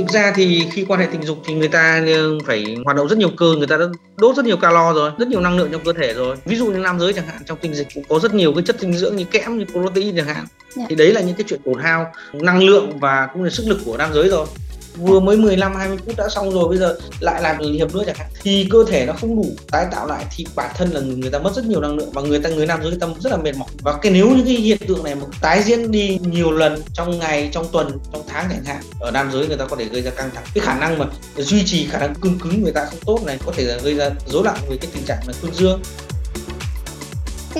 thực ra thì khi quan hệ tình dục thì người ta phải hoạt động rất nhiều cơ người ta đã đốt rất nhiều calo rồi rất nhiều năng lượng trong cơ thể rồi ví dụ như nam giới chẳng hạn trong tình dịch cũng có rất nhiều cái chất dinh dưỡng như kẽm như protein chẳng hạn yeah. Dạ. thì đấy là những cái chuyện tổn hao năng lượng và cũng là sức lực của nam giới rồi vừa mới 15 20 phút đã xong rồi, bây giờ lại làm hiệp nữa chẳng hạn, thì cơ thể nó không đủ tái tạo lại, thì bản thân là người ta mất rất nhiều năng lượng và người ta, người nam giới người ta rất là mệt mỏi. Và cái nếu những cái hiện tượng này mà tái diễn đi nhiều lần trong ngày, trong tuần, trong tháng chẳng hạn, ở nam giới người ta có thể gây ra căng thẳng. Cái khả năng mà duy trì khả năng cương cứng người ta không tốt này có thể là gây ra rối loạn về cái tình trạng là cương dương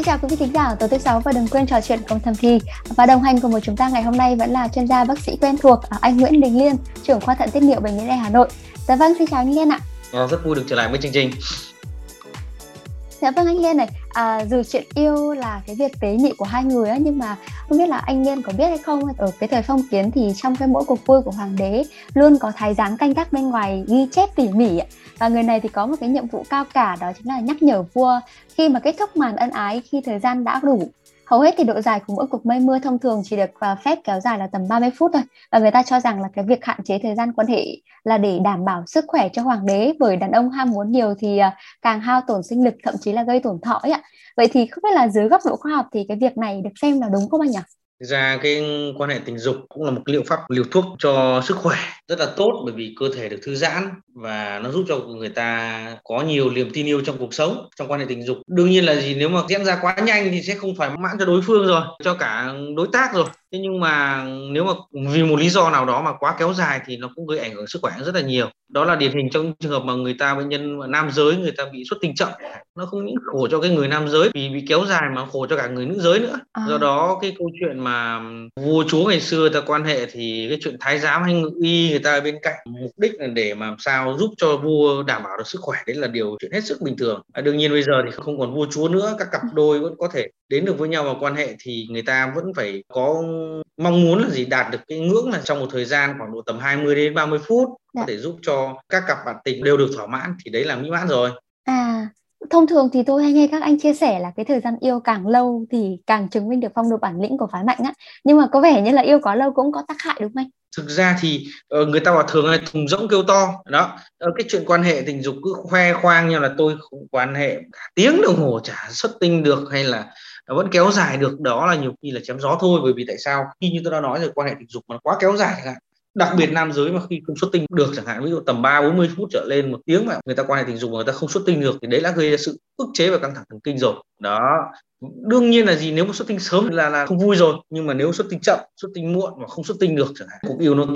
Xin chào quý vị thính giả tối thứ sáu và đừng quên trò chuyện cùng Thầm Thì. Và đồng hành cùng với chúng ta ngày hôm nay vẫn là chuyên gia bác sĩ quen thuộc à, anh Nguyễn Đình Liên, trưởng khoa thận tiết niệu bệnh viện Đại Hà Nội. Dạ vâng, xin chào anh Liên ạ. À, rất vui được trở lại với chương trình. Dạ vâng anh Liên này, à, dù chuyện yêu là cái việc tế nhị của hai người á nhưng mà không biết là anh Liên có biết hay không? Ở cái thời phong kiến thì trong cái mỗi cuộc vui của hoàng đế luôn có thái giám canh gác bên ngoài ghi chép tỉ mỉ và người này thì có một cái nhiệm vụ cao cả đó chính là nhắc nhở vua khi mà kết thúc màn ân ái khi thời gian đã đủ. Hầu hết thì độ dài của mỗi cuộc mây mưa thông thường chỉ được à, phép kéo dài là tầm 30 phút thôi. Và người ta cho rằng là cái việc hạn chế thời gian quan hệ là để đảm bảo sức khỏe cho hoàng đế. Bởi đàn ông ham muốn nhiều thì à, càng hao tổn sinh lực, thậm chí là gây tổn thọ ấy ạ. Vậy thì không biết là dưới góc độ khoa học thì cái việc này được xem là đúng không anh nhỉ? ra cái quan hệ tình dục cũng là một liệu pháp liều thuốc cho sức khỏe rất là tốt, bởi vì cơ thể được thư giãn và nó giúp cho người ta có nhiều niềm tin yêu trong cuộc sống, trong quan hệ tình dục. Đương nhiên là gì, nếu mà diễn ra quá nhanh thì sẽ không phải mãn cho đối phương rồi, cho cả đối tác rồi thế nhưng mà nếu mà vì một lý do nào đó mà quá kéo dài thì nó cũng gây ảnh hưởng sức khỏe rất là nhiều. Đó là điển hình trong trường hợp mà người ta bệnh nhân nam giới người ta bị xuất tinh chậm. Nó không những khổ cho cái người nam giới vì bị kéo dài mà khổ cho cả người nữ giới nữa. À. do đó cái câu chuyện mà vua chúa ngày xưa ta quan hệ thì cái chuyện thái giám hay ngự y người ta ở bên cạnh mục đích là để làm sao giúp cho vua đảm bảo được sức khỏe. Đấy là điều chuyện hết sức bình thường. À, đương nhiên bây giờ thì không còn vua chúa nữa các cặp đôi vẫn có thể đến được với nhau vào quan hệ thì người ta vẫn phải có mong muốn là gì đạt được cái ngưỡng là trong một thời gian khoảng độ tầm 20 đến 30 phút dạ. để giúp cho các cặp bạn tình đều được thỏa mãn thì đấy là mỹ mãn rồi. À thông thường thì tôi hay nghe các anh chia sẻ là cái thời gian yêu càng lâu thì càng chứng minh được phong độ bản lĩnh của phái mạnh á nhưng mà có vẻ như là yêu quá lâu cũng có tác hại đúng không anh? thực ra thì uh, người ta bảo thường là thùng rỗng kêu to đó uh, cái chuyện quan hệ tình dục cứ khoe khoang như là tôi không quan hệ cả tiếng đồng hồ chả xuất tinh được hay là nó vẫn kéo dài được, đó là nhiều khi là chém gió thôi, bởi vì tại sao? Khi như tôi đã nói rồi, quan hệ tình dục mà quá kéo dài chẳng hạn đặc biệt nam giới mà khi không xuất tinh được chẳng hạn ví dụ tầm ba bốn mươi phút trở lên một tiếng mà người ta quan hệ tình dục mà người ta không xuất tinh được thì đấy là gây ra sự ức chế và căng thẳng thần kinh rồi. Đó. Đương nhiên là gì nếu mà xuất tinh sớm là là không vui rồi nhưng mà nếu xuất tinh chậm xuất tinh muộn mà không xuất tinh được chẳng hạn cuộc yêu nó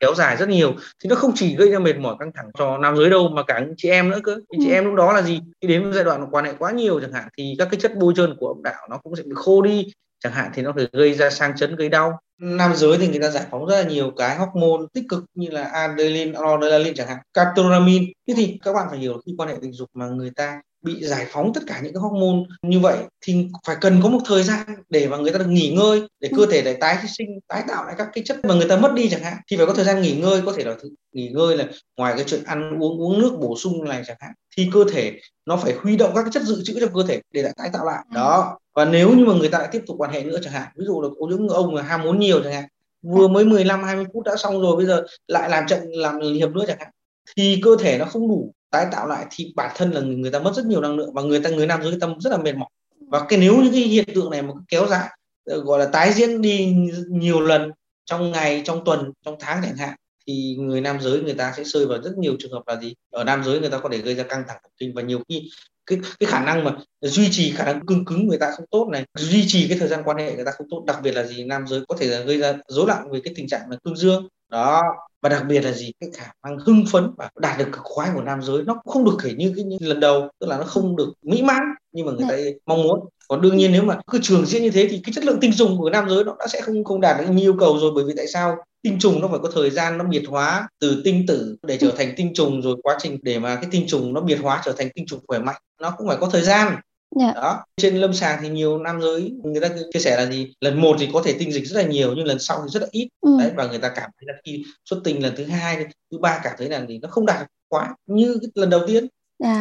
kéo dài rất nhiều thì nó không chỉ gây ra mệt mỏi căng thẳng cho nam giới đâu mà cả những chị em nữa cơ. Những chị ừ. em lúc đó là gì khi đến giai đoạn quan hệ quá nhiều chẳng hạn thì các cái chất bôi trơn của âm đạo nó cũng sẽ bị khô đi chẳng hạn thì nó phải gây ra sang chấn gây đau nam giới thì người ta giải phóng rất là nhiều cái hormone tích cực như là adrenaline, adrenaline chẳng hạn, catecholamine. Thế thì các bạn phải hiểu khi quan hệ tình dục mà người ta bị giải phóng tất cả những cái hormone như vậy thì phải cần có một thời gian để mà người ta được nghỉ ngơi để cơ thể để tái sinh tái tạo lại các cái chất mà người ta mất đi chẳng hạn. Thì phải có thời gian nghỉ ngơi có thể là nghỉ ngơi là ngoài cái chuyện ăn uống uống nước bổ sung này chẳng hạn thì cơ thể nó phải huy động các cái chất dự trữ trong cơ thể để lại tái tạo lại. Đó và nếu như mà người ta lại tiếp tục quan hệ nữa chẳng hạn ví dụ là có những ông mà ham muốn nhiều chẳng hạn vừa mới 15 20 phút đã xong rồi bây giờ lại làm trận làm hiệp nữa chẳng hạn thì cơ thể nó không đủ tái tạo lại thì bản thân là người, người ta mất rất nhiều năng lượng và người ta người nam giới người ta rất là mệt mỏi. Và cái nếu những cái hiện tượng này mà kéo dài ờ, gọi là tái diễn đi nhiều lần trong ngày trong tuần trong tháng chẳng hạn thì người nam giới người ta sẽ rơi vào rất nhiều trường hợp là gì? Ở nam giới người ta có thể gây ra căng thẳng thần kinh và nhiều khi cái cái khả năng mà duy trì khả năng cương cứng người ta không tốt này duy trì cái thời gian quan hệ người ta không tốt đặc biệt là gì nam giới có thể là gây ra rối loạn về cái tình trạng là cương dương. Đó và đặc biệt là gì cái khả năng hưng phấn và đạt được cực khoái của nam giới nó cũng không được thể như cái như lần đầu tức là nó không được mỹ mãn nhưng mà người ta mong muốn. Còn đương nhiên nếu mà cứ trường diễn như thế thì cái chất lượng tinh trùng của nam giới nó đã sẽ không không đạt được như yêu cầu rồi bởi vì tại sao tinh trùng nó phải có thời gian nó biệt hóa từ tinh tử để trở thành tinh trùng rồi quá trình để mà cái tinh trùng nó biệt hóa trở thành tinh trùng khỏe mạnh nó cũng phải có thời gian Yeah. Dạ. đó trên lâm sàng thì nhiều nam giới người ta chia sẻ là gì lần một thì có thể tinh dịch rất là nhiều nhưng lần sau thì rất là ít ừ. đấy và người ta cảm thấy là khi xuất tinh lần thứ hai thứ ba cảm thấy là gì nó không đạt quá như cái lần đầu tiên yeah.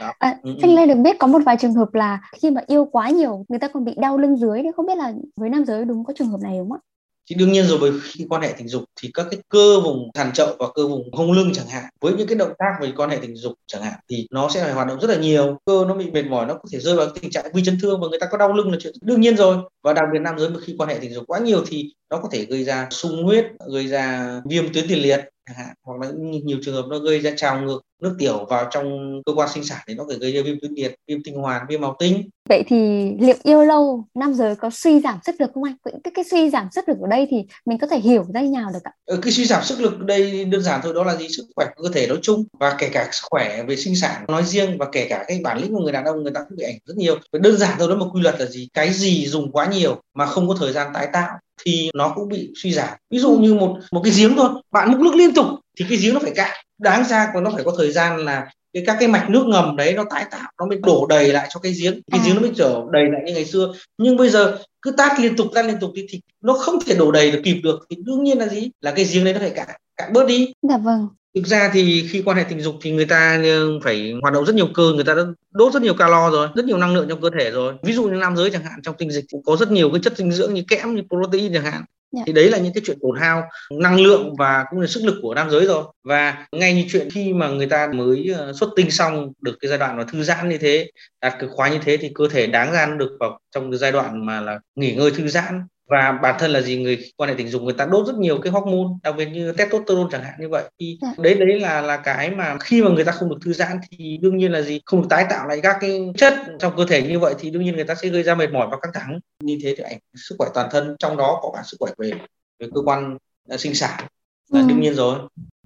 Dạ. À, ừ, Thanh ừ. Lê được biết có một vài trường hợp là khi mà yêu quá nhiều người ta còn bị đau lưng dưới thì không biết là với nam giới đúng có trường hợp này đúng không ạ? Thì đương nhiên rồi, bởi khi quan hệ tình dục thì các cái cơ vùng sàn chậu và cơ vùng hông lưng chẳng hạn, với những cái động tác về quan hệ tình dục chẳng hạn thì nó sẽ phải hoạt động rất là nhiều. Cơ nó bị mệt mỏi, nó có thể rơi vào tình trạng vi chấn thương và người ta có đau lưng là chuyện đương nhiên rồi. Và đặc biệt nam giới khi quan hệ tình dục quá nhiều thì nó có thể gây ra sung huyết, gây ra viêm tuyến tiền liệt chẳng hạn, hoặc là nhiều trường hợp nó gây ra trào ngược nước tiểu vào trong cơ quan sinh sản thì nó có thể gây ra viêm tuyến liệt viêm tinh hoàn viêm màu tinh vậy thì liệu yêu lâu nam giới có suy giảm sức lực không anh? Cái, cái suy giảm sức lực ở đây thì mình có thể hiểu ra nào được ạ? Ừ, cái suy giảm sức lực đây đơn giản thôi đó là gì? Sức khỏe của cơ thể nói chung và kể cả sức khỏe về sinh sản nói riêng và kể cả cái bản lĩnh của người đàn ông người ta cũng bị ảnh rất nhiều. Và đơn giản thôi đó một quy luật là gì? Cái gì dùng quá nhiều mà không có thời gian tái tạo thì nó cũng bị suy giảm. Ví dụ như một một cái giếng thôi bạn múc nước liên tục thì cái giếng nó phải cạn đáng ra còn nó phải có thời gian là cái các cái mạch nước ngầm đấy nó tái tạo nó mới đổ đầy lại cho cái giếng. Cái à. giếng nó mới trở đầy lại như ngày xưa. Nhưng bây giờ cứ tát liên tục tát liên tục thì, thì nó không thể đổ đầy được kịp được. Thì đương nhiên là gì? Là cái giếng đấy nó phải cạn cạn bớt đi. Dạ vâng. Thực ra thì khi quan hệ tình dục thì người ta ừ, phải hoạt động rất nhiều cơ người ta đã đốt rất nhiều calo rồi rất nhiều năng lượng trong cơ thể rồi. Ví dụ như nam giới chẳng hạn trong tinh dịch cũng có rất nhiều cái chất dinh dưỡng như kẽm như protein chẳng hạn Yeah. Thì đấy là những cái chuyện tổn hao năng lượng và cũng là sức lực của nam giới rồi và ngay như chuyện khi mà người ta mới ờ, xuất tinh xong được cái giai đoạn mà thư giãn như thế, đạt cực khoái như thế thì cơ thể đáng ra được vào trong cái giai đoạn mà là nghỉ ngơi thư giãn và bản thân là gì? Người quan hệ tình dục người ta đốt rất nhiều cái hormone đặc biệt như testosterone chẳng hạn như vậy. Thì dạ. đấy đấy là là cái mà khi mà người ta không được thư giãn thì đương nhiên là gì? Không được tái tạo lại các cái chất trong cơ thể như vậy thì đương nhiên người ta sẽ gây ra mệt mỏi và căng thẳng. Như thế thì ảnh sức khỏe toàn thân trong đó có cả sức khỏe về về cơ quan uh, sinh sản. Là ừ. đương nhiên rồi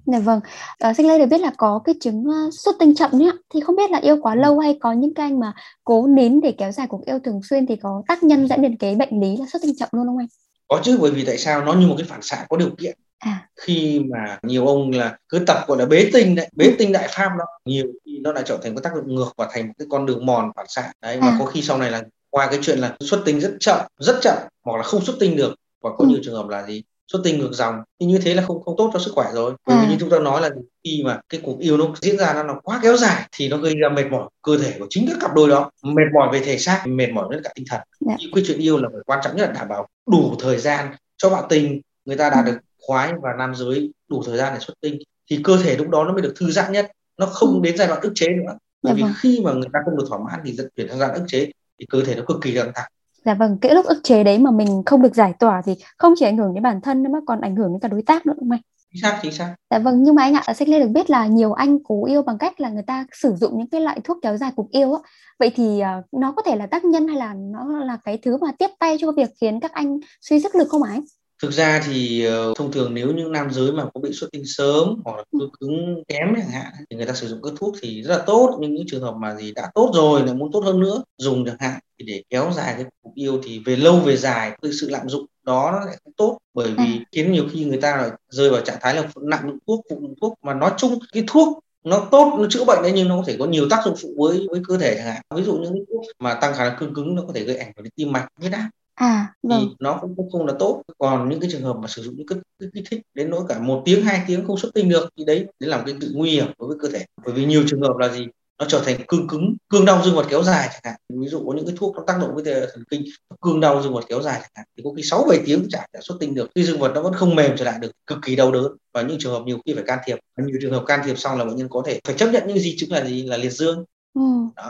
Dạ vâng, à, Sinh Lê được biết là có cái chứng uh, xuất tinh chậm nhé Thì không biết là yêu quá ừ. lâu hay có những cái anh mà cố nín để kéo dài cuộc yêu thường xuyên thì có tác nhân dẫn đến cái bệnh lý là xuất tinh chậm luôn không anh? Có chứ, bởi vì tại sao nó như một cái phản xạ có điều kiện. À. Khi mà nhiều ông là cứ tập gọi là bế tinh đấy, bế tinh đại pháp đó, nhiều khi nó lại trở thành cái tác dụng ngược và thành một cái con đường mòn phản xạ. Đấy, và à. có khi sau này là qua cái chuyện là xuất tinh rất chậm, rất chậm hoặc là không xuất tinh được và có ừ. nhiều trường hợp là gì xuất tinh ngược dòng thì như thế là không không tốt cho sức khỏe rồi bởi à. vì như chúng ta nói là khi mà cái cuộc yêu nó diễn ra nó, nó quá kéo dài thì nó gây ra mệt mỏi cơ thể của chính các cặp đôi đó mệt mỏi về thể xác mệt mỏi đến cả tinh thần yeah. Dạ. cái chuyện yêu là phải quan trọng nhất là đảm bảo đủ thời gian cho bạn tình người ta đạt ừ. được khoái và nam giới đủ thời gian để xuất tinh thì cơ thể lúc đó nó mới được thư giãn nhất nó không ừ. đến giai đoạn ức chế nữa bởi dạ vì vâng. khi mà người ta không được thỏa mãn thì dẫn chuyển sang giai đoạn ức chế thì cơ thể nó cực kỳ căng thẳng Dạ vâng, cái lúc ức chế đấy mà mình không được giải tỏa thì không chỉ ảnh hưởng đến bản thân nữa mà còn ảnh hưởng đến cả đối tác nữa đúng không anh? Chính xác, chính xác. Dạ vâng, nhưng mà anh ạ, sách lê được biết là nhiều anh cố yêu bằng cách là người ta sử dụng những cái loại thuốc kéo dài cuộc yêu á. Vậy thì uh, nó có thể là tác nhân hay là nó là cái thứ mà tiếp tay cho việc khiến các anh suy sức lực không anh? thực ra thì uh, thông thường nếu những nam giới mà có bị xuất tinh sớm hoặc là ừ. cứng kém chẳng hạn thì người ta sử dụng các thuốc thì rất là tốt nhưng những trường hợp mà gì đã tốt rồi lại muốn tốt hơn nữa dùng chẳng hạn thì để kéo dài cái cuộc yêu thì về lâu về dài cái sự lạm dụng đó nó lại không tốt. Bởi vì à. khiến nhiều khi người ta lại rơi vào trạng thái là nặng dụng thuốc phụ dụng thuốc. Mà nói chung cái thuốc nó tốt nó chữa bệnh đấy nhưng nó có thể có nhiều tác dụng phụ với với cơ thể chẳng hạn. Ví dụ những thuốc mà tăng khả năng cương cứng nó có thể gây ảnh hưởng đến tim mạch huyết áp. À vâng. thì nó cũng không, không là tốt. Còn những cái trường hợp mà sử dụng những cái, cái kích thích đến nỗi cả một tiếng hai tiếng không xuất tinh được thì đấy đấy là một cái sự nguy hiểm đối với cơ thể. Bởi vì nhiều trường hợp là gì nó trở thành cương cứng cương đau dương vật kéo dài chẳng hạn. Ví dụ có những cái thuốc nó tác động với thần kinh cương đau dương vật kéo dài chẳng hạn thì có khi sáu bảy tiếng chả đã xuất tinh được. Khi dương vật nó vẫn không mềm trở lại được cực kỳ đau đớn. Và những trường hợp nhiều khi phải can thiệp. Nhiều trường hợp can thiệp xong là bệnh nhân có thể phải chấp nhận những di chứng là gì? Là liệt dương. Ừ,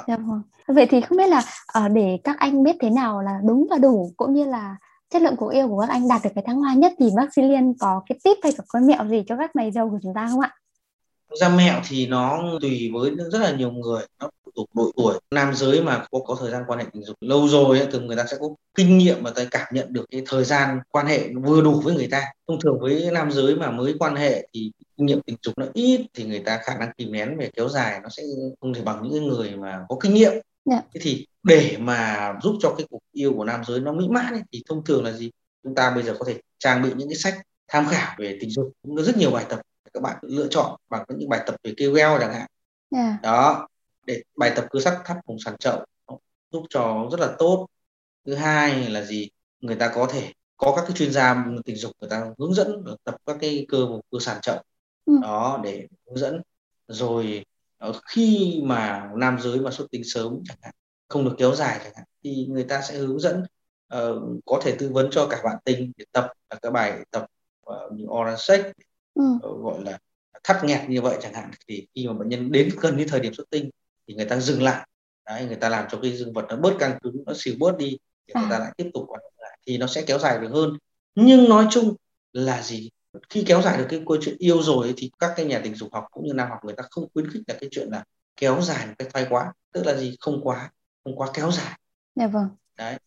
dạ vâng. Vậy thì không biết là ờ, để các anh biết thế nào là đúng và đủ cũng như là chất lượng cuộc yêu của các anh đạt được cái thăng hoa nhất thì bác sĩ Liên có cái tip hay có cái mẹo gì cho các mày dâu của chúng ta không ạ? Ra mẹo thì nó tùy với rất là nhiều người nó phụ thuộc độ tuổi nam giới mà có có thời gian quan hệ tình dục lâu rồi thường người ta sẽ có kinh nghiệm và ta cảm nhận được cái thời gian quan hệ vừa đủ với người ta thông thường với nam giới mà mới quan hệ thì kinh nghiệm tình dục nó ít thì người ta khả năng kìm nén về kéo dài nó sẽ không thể bằng những người mà có kinh nghiệm yeah. Dạ. thế thì để mà giúp cho cái cuộc yêu của nam giới nó mỹ mãn ấy, thì thông thường là gì chúng ta bây giờ có thể trang bị những cái sách tham khảo về tình dục cũng có rất nhiều bài tập các bạn lựa chọn bằng những bài tập về kêu chẳng hạn yeah. Dạ. đó để bài tập cơ sắc thắt vùng sàn chậu giúp cho rất là tốt thứ hai là gì người ta có thể có các cái chuyên gia tình dục người ta hướng dẫn tập các cái cơ vùng cơ sàn chậu ừ. đó để hướng dẫn rồi ờ, khi mà nam giới mà xuất tinh sớm chẳng hạn không được kéo dài chẳng hạn thì người ta sẽ hướng dẫn uh, có thể tư vấn cho cả bạn tình để tập các bài tập uh, như oral sex ừ. uh, gọi là thắt nghẹt như vậy chẳng hạn thì khi mà bệnh nhân đến gần như thời điểm xuất tinh thì người ta dừng lại. Đấy, người ta làm cho cái dương vật nó bớt căng cứng nó xỉu bớt đi thì người ta à. lại tiếp tục hoạt động lại thì nó sẽ kéo dài được hơn. Nhưng nói chung là gì? Khi kéo dài được cái câu chuyện yêu rồi ấy, thì các cái nhà tình dục học cũng như nam học người ta không khuyến khích là cái chuyện là kéo dài một cách thái quá. Tức là gì? Không quá không quá kéo dài. Dạ vâng. Đấy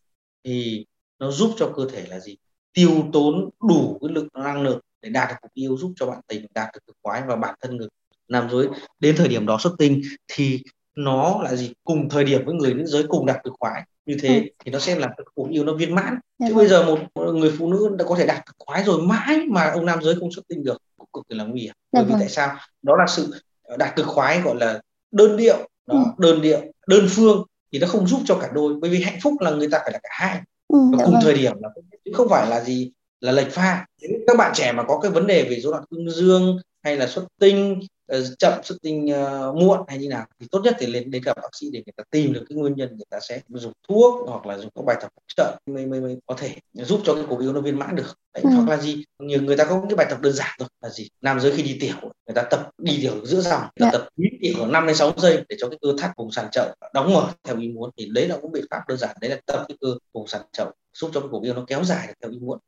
thì nó giúp cho cơ thể là gì? Tiêu tốn đủ cái lượng năng lượng để đạt được mục tiêu giúp cho bạn tình đạt được cực khoái và bản thân người nam giới. Đến thời điểm đó xuất tinh thì nó là gì? Cùng thời điểm với người nữ giới cùng đạt cực khoái. Như thế ừ. thì nó sẽ làm cuộc yêu nó viên mãn. Đấy chứ bây giờ một người phụ nữ đã có thể đạt cực khoái rồi mãi mà ông nam giới không xuất tinh được cũng cực kỳ là nguy hiểm. Bởi vì tại sao? Đó là sự đạt cực khoái gọi là đơn điệu. Đó, ừ. đơn điệu đơn phương thì nó không giúp cho cả đôi. Bởi vì hạnh phúc là người ta phải là cả hai. Ừ, và cùng vâng. thời điểm là chứ không phải là gì là lệch pha. Các bạn trẻ mà có cái vấn đề về rối loạn cương dương hay là xuất tinh uh, chậm xuất tinh uh, muộn hay như nào thì tốt nhất thì lên đến gặp bác sĩ để người ta tìm được cái nguyên nhân người ta sẽ dùng thuốc hoặc là dùng các bài tập hỗ trợ mới, mới, mới có thể giúp cho cái cuộc yêu nó viên mãn được. Đấy, ừ. hoặc là gì? Nhiều người ta có cái bài tập đơn giản thôi là gì? Nam giới khi đi tiểu người ta tập đi tiểu giữa dòng người ta dạ. tập đi tiểu khoảng năm đến sáu giây để cho cái cơ thắt vùng sàn chậu đóng mở theo ý muốn. Thì đấy là cũng biện pháp đơn giản đấy là tập cái cơ vùng sàn chậu giúp cho cái cuộc yêu nó kéo dài được theo ý muốn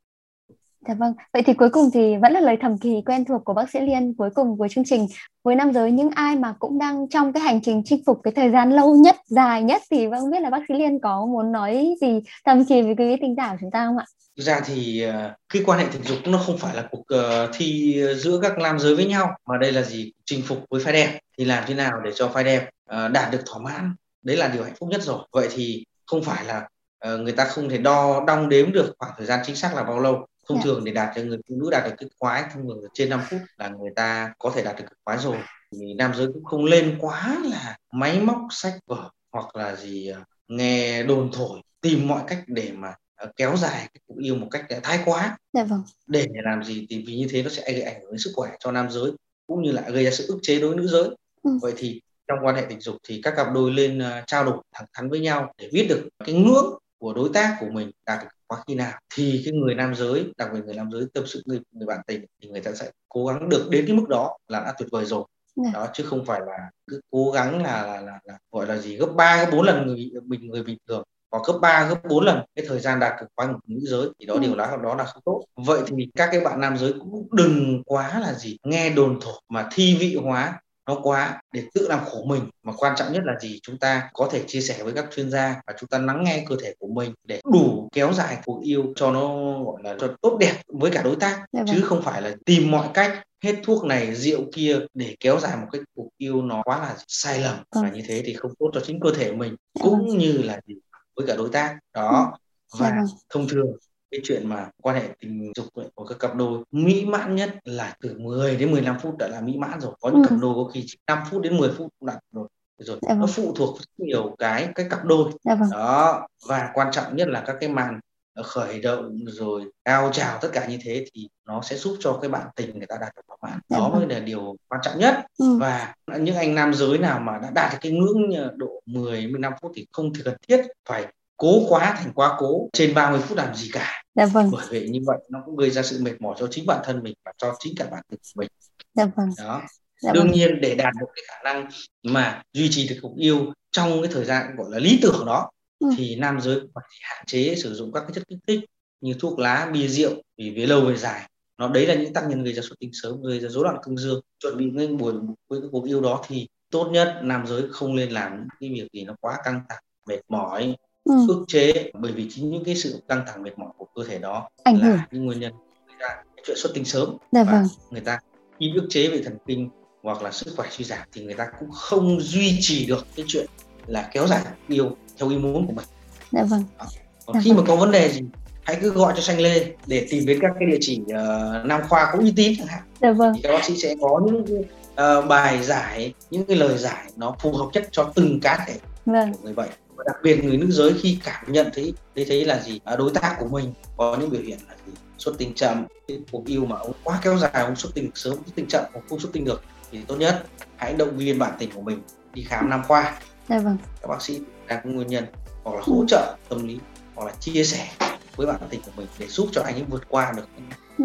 Dạ vâng. Vậy thì cuối cùng thì vẫn là lời thầm kỳ quen thuộc của bác sĩ Liên cuối cùng của chương trình. Với nam giới những ai mà cũng đang trong cái hành trình chinh phục cái thời gian lâu nhất, dài nhất thì vâng biết là bác sĩ Liên có muốn nói gì thầm kỳ với quý vị tính giả của chúng ta không ạ? Thực ra thì ờ, cái quan hệ tình dục nó không phải là cuộc ờ, thi giữa các nam giới với nhau mà đây là gì chinh phục với phái đẹp thì làm thế nào để cho phái đẹp ờ, đạt được thỏa mãn đấy là điều hạnh phúc nhất rồi vậy thì không phải là người ta không thể đo đong đếm được khoảng thời gian chính xác là bao lâu thông yeah. Dạ. thường để đạt cho người phụ nữ đạt được cái khoái thông thường trên 5 phút là người ta có thể đạt được cái khoái rồi thì nam giới cũng không lên quá là máy móc sách vở hoặc là gì à, nghe đồn thổi tìm mọi cách để mà à, kéo dài cái cuộc yêu một cách thái quá dạ vâng. để làm gì thì vì như thế nó sẽ gây ảnh hưởng đến sức khỏe cho nam giới cũng như lại gây ra sự ức chế đối với nữ giới ừ. vậy thì trong quan hệ tình dục thì các cặp đôi lên uh, trao đổi thẳng thắn với nhau để biết được cái ngưỡng của đối tác của mình đạt được quá khi nào thì cái người nam giới đặc biệt người nam giới tâm sự người người bạn tình thì người ta sẽ cố gắng được đến cái mức đó là đã tuyệt vời rồi yeah. Dạ. đó chứ không phải là cứ cố gắng là là, là, là gọi là gì gấp ba gấp bốn lần người bình người bình thường hoặc gấp 3 gấp 4 lần cái thời gian đạt cực khoái của nữ giới thì đó ừ. điều đó đó là không tốt vậy thì các cái bạn nam giới cũng đừng quá là gì nghe đồn thổi mà thi vị hóa nó quá để tự làm khổ mình mà quan trọng nhất là gì chúng ta có thể chia sẻ với các chuyên gia và chúng ta lắng nghe cơ thể của mình để đủ kéo dài cuộc yêu cho nó gọi là cho tốt đẹp với cả đối tác dạ chứ vâng. không phải là tìm mọi cách hết thuốc này rượu kia để kéo dài một cái cuộc yêu nó quá là sai lầm ừ. và như thế thì không tốt cho chính cơ thể mình dạ cũng vâng. như là với cả đối tác đó và dạ vâng. thông thường cái chuyện mà quan hệ tình dục của các cặp đôi mỹ mãn nhất là từ 10 đến 15 phút đã là mỹ mãn rồi có những ừ. cặp đôi có khi chỉ 5 phút đến 10 phút cũng đạt rồi rồi dạ vâng. nó phụ thuộc rất nhiều cái cái cặp đôi dạ vâng. đó và quan trọng nhất là các cái màn khởi động rồi cao trào tất cả như thế thì nó sẽ giúp cho cái bạn tình người ta đạt được thỏa mãn dạ đó vâng. mới là điều quan trọng nhất ừ. và những anh nam giới nào mà đã đạt được cái ngưỡng độ 10 15 phút thì không cần thiết phải cố quá thành quá cố trên 30 phút làm gì cả dạ vâng. bởi vậy như vậy nó cũng gây ra sự mệt mỏi cho chính bản thân mình và cho chính cả bản thân mình dạ vâng. đó dạ đương vâng. nhiên để đạt được cái khả năng mà duy trì được cuộc yêu trong cái thời gian gọi là lý tưởng đó ừ. thì nam giới phải hạn chế sử dụng các cái chất kích thích như thuốc lá bia rượu vì về lâu về dài nó đấy là những tác nhân gây ra xuất tinh sớm gây ra rối loạn cương dương chuẩn bị cái buổi với cái cuộc yêu đó thì tốt nhất nam giới không nên làm những cái việc gì nó quá căng thẳng mệt mỏi ừ. ức chế bởi vì chính những cái sự căng thẳng mệt mỏi của cơ thể đó Ảnh là hưởng. những nguyên nhân gây ra chuyện xuất tinh sớm dạ, và vâng. người ta khi ức chế về thần kinh hoặc là sức khỏe suy giảm thì người ta cũng không duy trì được cái chuyện là kéo dài yêu theo ý muốn của mình. Dạ vâng. Còn dạ khi vâng. mà có vấn đề gì hãy cứ gọi cho xanh lê để tìm đến các cái địa chỉ uh, nam khoa có uy tín chẳng hạn. Dạ vâng. Thì các bác sĩ sẽ có những uh, bài giải, những cái lời giải nó phù hợp nhất cho từng cá thể vâng. của người bệnh và đặc biệt người nữ giới khi cảm nhận thấy thấy thấy là gì? À, đối tác của mình có những biểu hiện là gì? Xuất tinh chậm cuộc yêu mà ông quá kéo dài ông xuất tinh sớm xuất tinh chậm hoặc không xuất tinh được thì tốt nhất hãy động viên bạn tình của mình đi khám nam khoa. Dạ vâng. các bác sĩ có nguyên nhân hoặc là hỗ trợ tâm lý hoặc là chia sẻ với bạn tình của mình để giúp cho anh ấy vượt qua được ừ.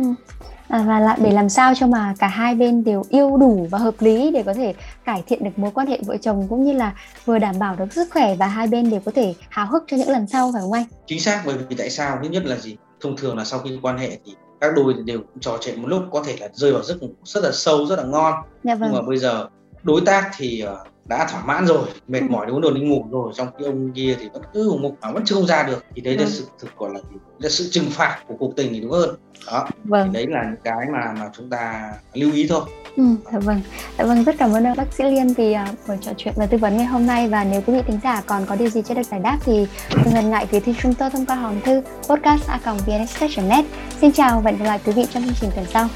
à, và là để làm sao cho mà cả hai bên đều yêu đủ và hợp lý để có thể cải thiện được mối quan hệ vợ chồng cũng như là vừa đảm bảo được sức khỏe và hai bên đều có thể háo hức cho những lần sau phải không anh? Chính xác bởi vì tại sao thứ nhất là gì? Thông thường là sau khi quan hệ thì các đôi đều trò chuyện một lúc có thể là rơi vào giấc ngủ rất là sâu rất là ngon dạ vâng. nhưng mà bây giờ đối tác thì ờ, đã thỏa mãn rồi mệt ừ. mỏi muốn đồ đi ngủ rồi trong khi ông kia thì vẫn cứ ngủ mà vẫn chưa không ra được thì đấy là vâng. sự thực gọi là, là sự trừng phạt của cuộc tình thì đúng hơn đó vâng. thì đấy là những cái mà mà chúng ta lưu ý thôi Ừ, dạ vâng, dạ vâng rất cảm ơn bác sĩ Liên vì uh, buổi trò chuyện và tư vấn ngày hôm nay và nếu quý vị thính giả còn có điều gì chưa được giải đáp thì đừng ngần ngại gửi thư chúng tôi thông qua hòm thư podcast a net Xin chào và hẹn gặp lại quý vị trong chương trình tuần sau.